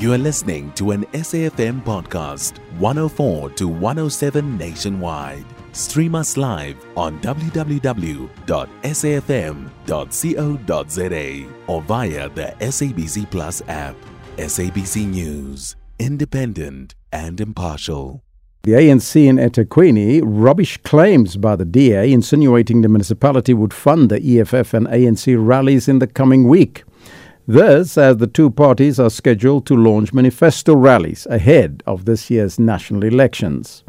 You are listening to an SAFM podcast, 104 to 107 nationwide. Stream us live on www.safm.co.za or via the SABC Plus app. SABC News, independent and impartial. The ANC in eThekwini rubbish claims by the DA insinuating the municipality would fund the EFF and ANC rallies in the coming week. This as the two parties are scheduled to launch manifesto rallies ahead of this year's national elections.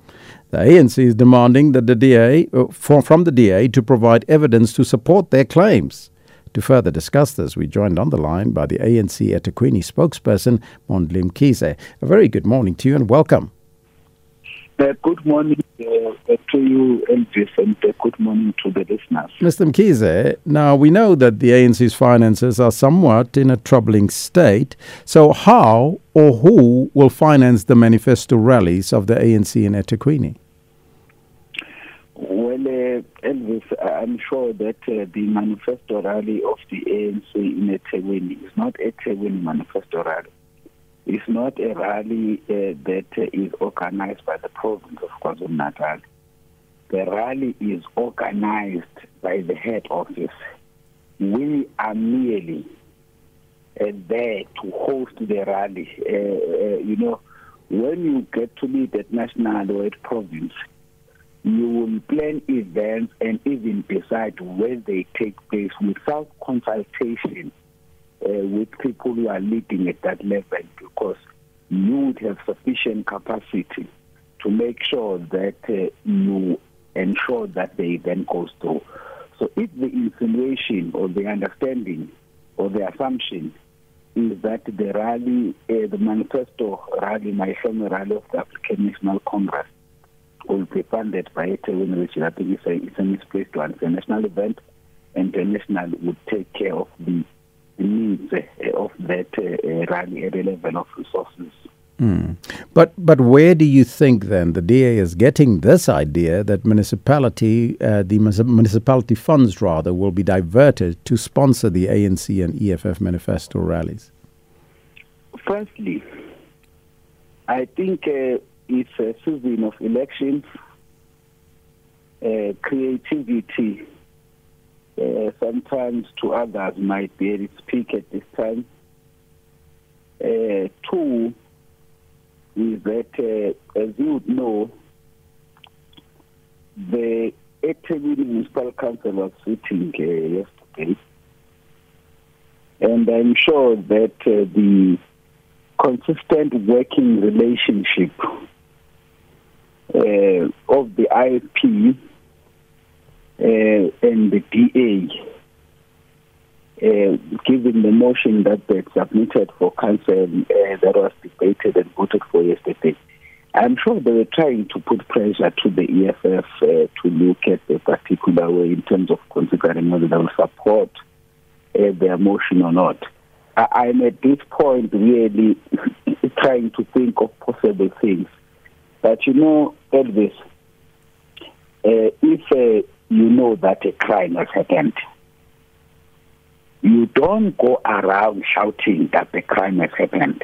The ANC is demanding that the DA, uh, from the DA to provide evidence to support their claims. To further discuss this, we joined on the line by the ANC eThekwini spokesperson, Mlondi Mkhize. A very good morning to you and welcome. Uh, good morning uh, to you, Elvis, and good morning to the listeners. Mr. Mkhize, now we know that the ANC's finances are somewhat in a troubling state. So, how or who will finance the manifesto rallies of the ANC in eThekwini? Well, uh, Elvis, I'm sure that uh, the manifesto rally of the ANC in eThekwini is not a eThekwini manifesto rally. It's not a rally uh, that uh, is organized by the province of KwaZulu-Natal. The rally is organized by the head office. We are merely uh, there to host the rally. Uh, uh, you know, when you get to meet at national or at province, you will plan events and even decide where they take place without consultation uh, with people who are leading at that level because you would have sufficient capacity to make sure that uh, you ensure that the event goes through. So if the insinuation or the understanding or the assumption is that the rally, uh, the manifesto rally, my family rally of the African National Congress, will be funded by eThekwini, which I think is a, it's a misplaced one. It's a national event, and the national would take care of the needs uh, of that uh, rally at a level of resources. Mm. But but where do you think then the DA is getting this idea that municipality uh, the municipality funds rather will be diverted to sponsor the ANC and EFF manifesto rallies? Firstly, I think uh, it's a season of elections. Uh, creativity uh, sometimes to others might be able to speak at this time. Uh, two is that, uh, as you would know, the eThekwini Municipal Council was sitting uh, yesterday, and I'm sure that uh, the consistent working relationship uh, of the IFP uh, and the DA, uh, given the motion that they submitted for council uh, that was debated and voted for yesterday, I'm sure they were trying to put pressure to the EFF uh, to look at a particular way in terms of considering whether they will support uh, their motion or not. I- I'm at this point really trying to think of possible things. But you know, Elvis, uh, if you know that a crime has happened. You don't go around shouting that the crime has happened.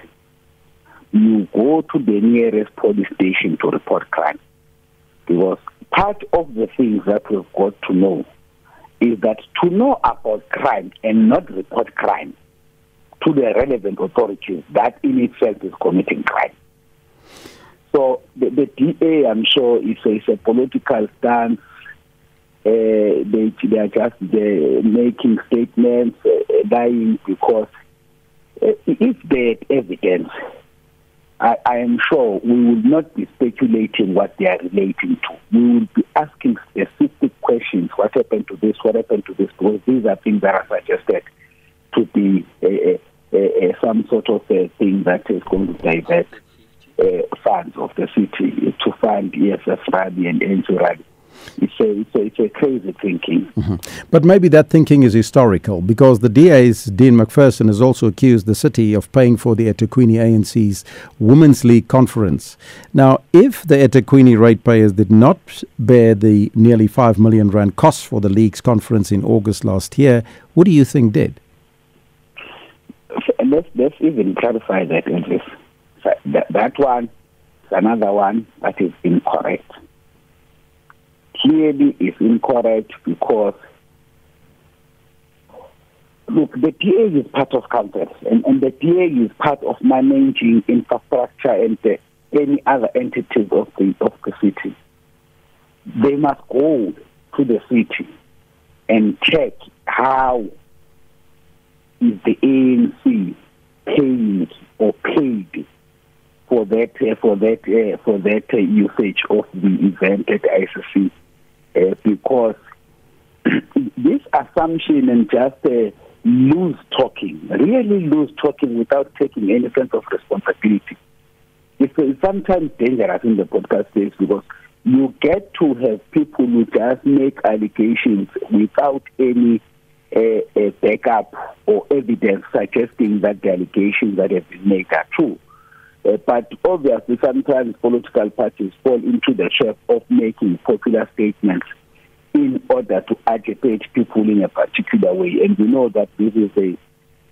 You go to the nearest police station to report crime. Because part of the things that we've got to know is that to know about crime and not report crime to the relevant authorities, that in itself is committing crime. So the, the DA, I'm sure, is a, is a political stance they they are just uh, making statements, uh, lying because uh, if had evidence, I, I am sure we will not be speculating what they are relating to. We will be asking specific questions: What happened to this? What happened to this? Because these are things that are suggested to be uh, uh, some sort of thing that is going to divert funds of the city to fund EFF rally and ANC rally it's a, it's a, it's a crazy thinking. Mm-hmm. But maybe that thinking is historical because the DA's Dean McPherson has also accused the city of paying for the eThekwini ANC's Women's League conference. Now, if the eThekwini ratepayers did not bear the nearly 5 million rand cost for the league's conference in August last year, what do you think did? Let's, let's even clarify that, Andres. That, that one is another one that is incorrect. Clearly is incorrect because look, the PA is part of council and, and the PA is part of managing infrastructure and the, any other entities of the of the city. They must go to the city and check how is the ANC paid or paid for that uh, for that uh, for that uh, usage of the event at ICC uh, because this assumption and just uh, loose talking, really loose talking without taking any sense of responsibility. It's, it's sometimes dangerous in the podcast space because you get to have people who just make allegations without any uh, uh, backup or evidence suggesting that the allegations that have been made are true. Uh, but obviously, sometimes political parties fall into the trap of making popular statements in order to agitate people in a particular way. And we know that this is a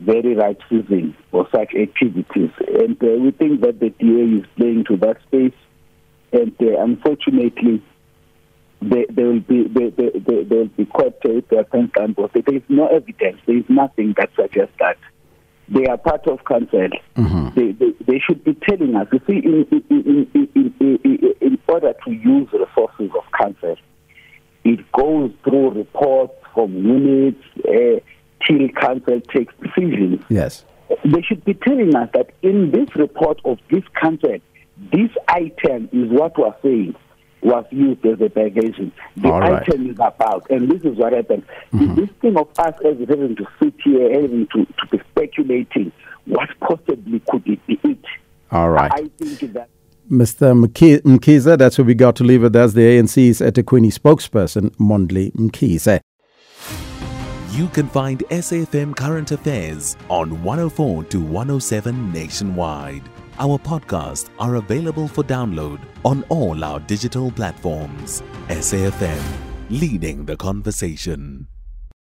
very right season for such activities. And uh, we think that the DA is playing to that space. And uh, unfortunately, they, they will be they, they, they, they will be caught with their pants but there is no evidence. There is nothing that suggests that they are part of council. Mm-hmm. They, they, they should be telling us. You see, in in, in, in, in order to use resources of council, it goes through reports from units uh, till council takes decisions. Yes, they should be telling us that in this report of this council, this item is what we're saying was used as a diversion. The right. item is about, and this is what happened. Mm-hmm. This thing of us as having to sit here, having to, to be speculating, what possibly could it be it? All right. I think that. Mr. Mkhize, that's where we got to leave it. That's the ANC's eThekwini spokesperson, Mlondi Mkhize. You can find SAFM Current Affairs on 104 to 107 nationwide. Our podcasts are available for download on all our digital platforms. SAFM, leading the conversation.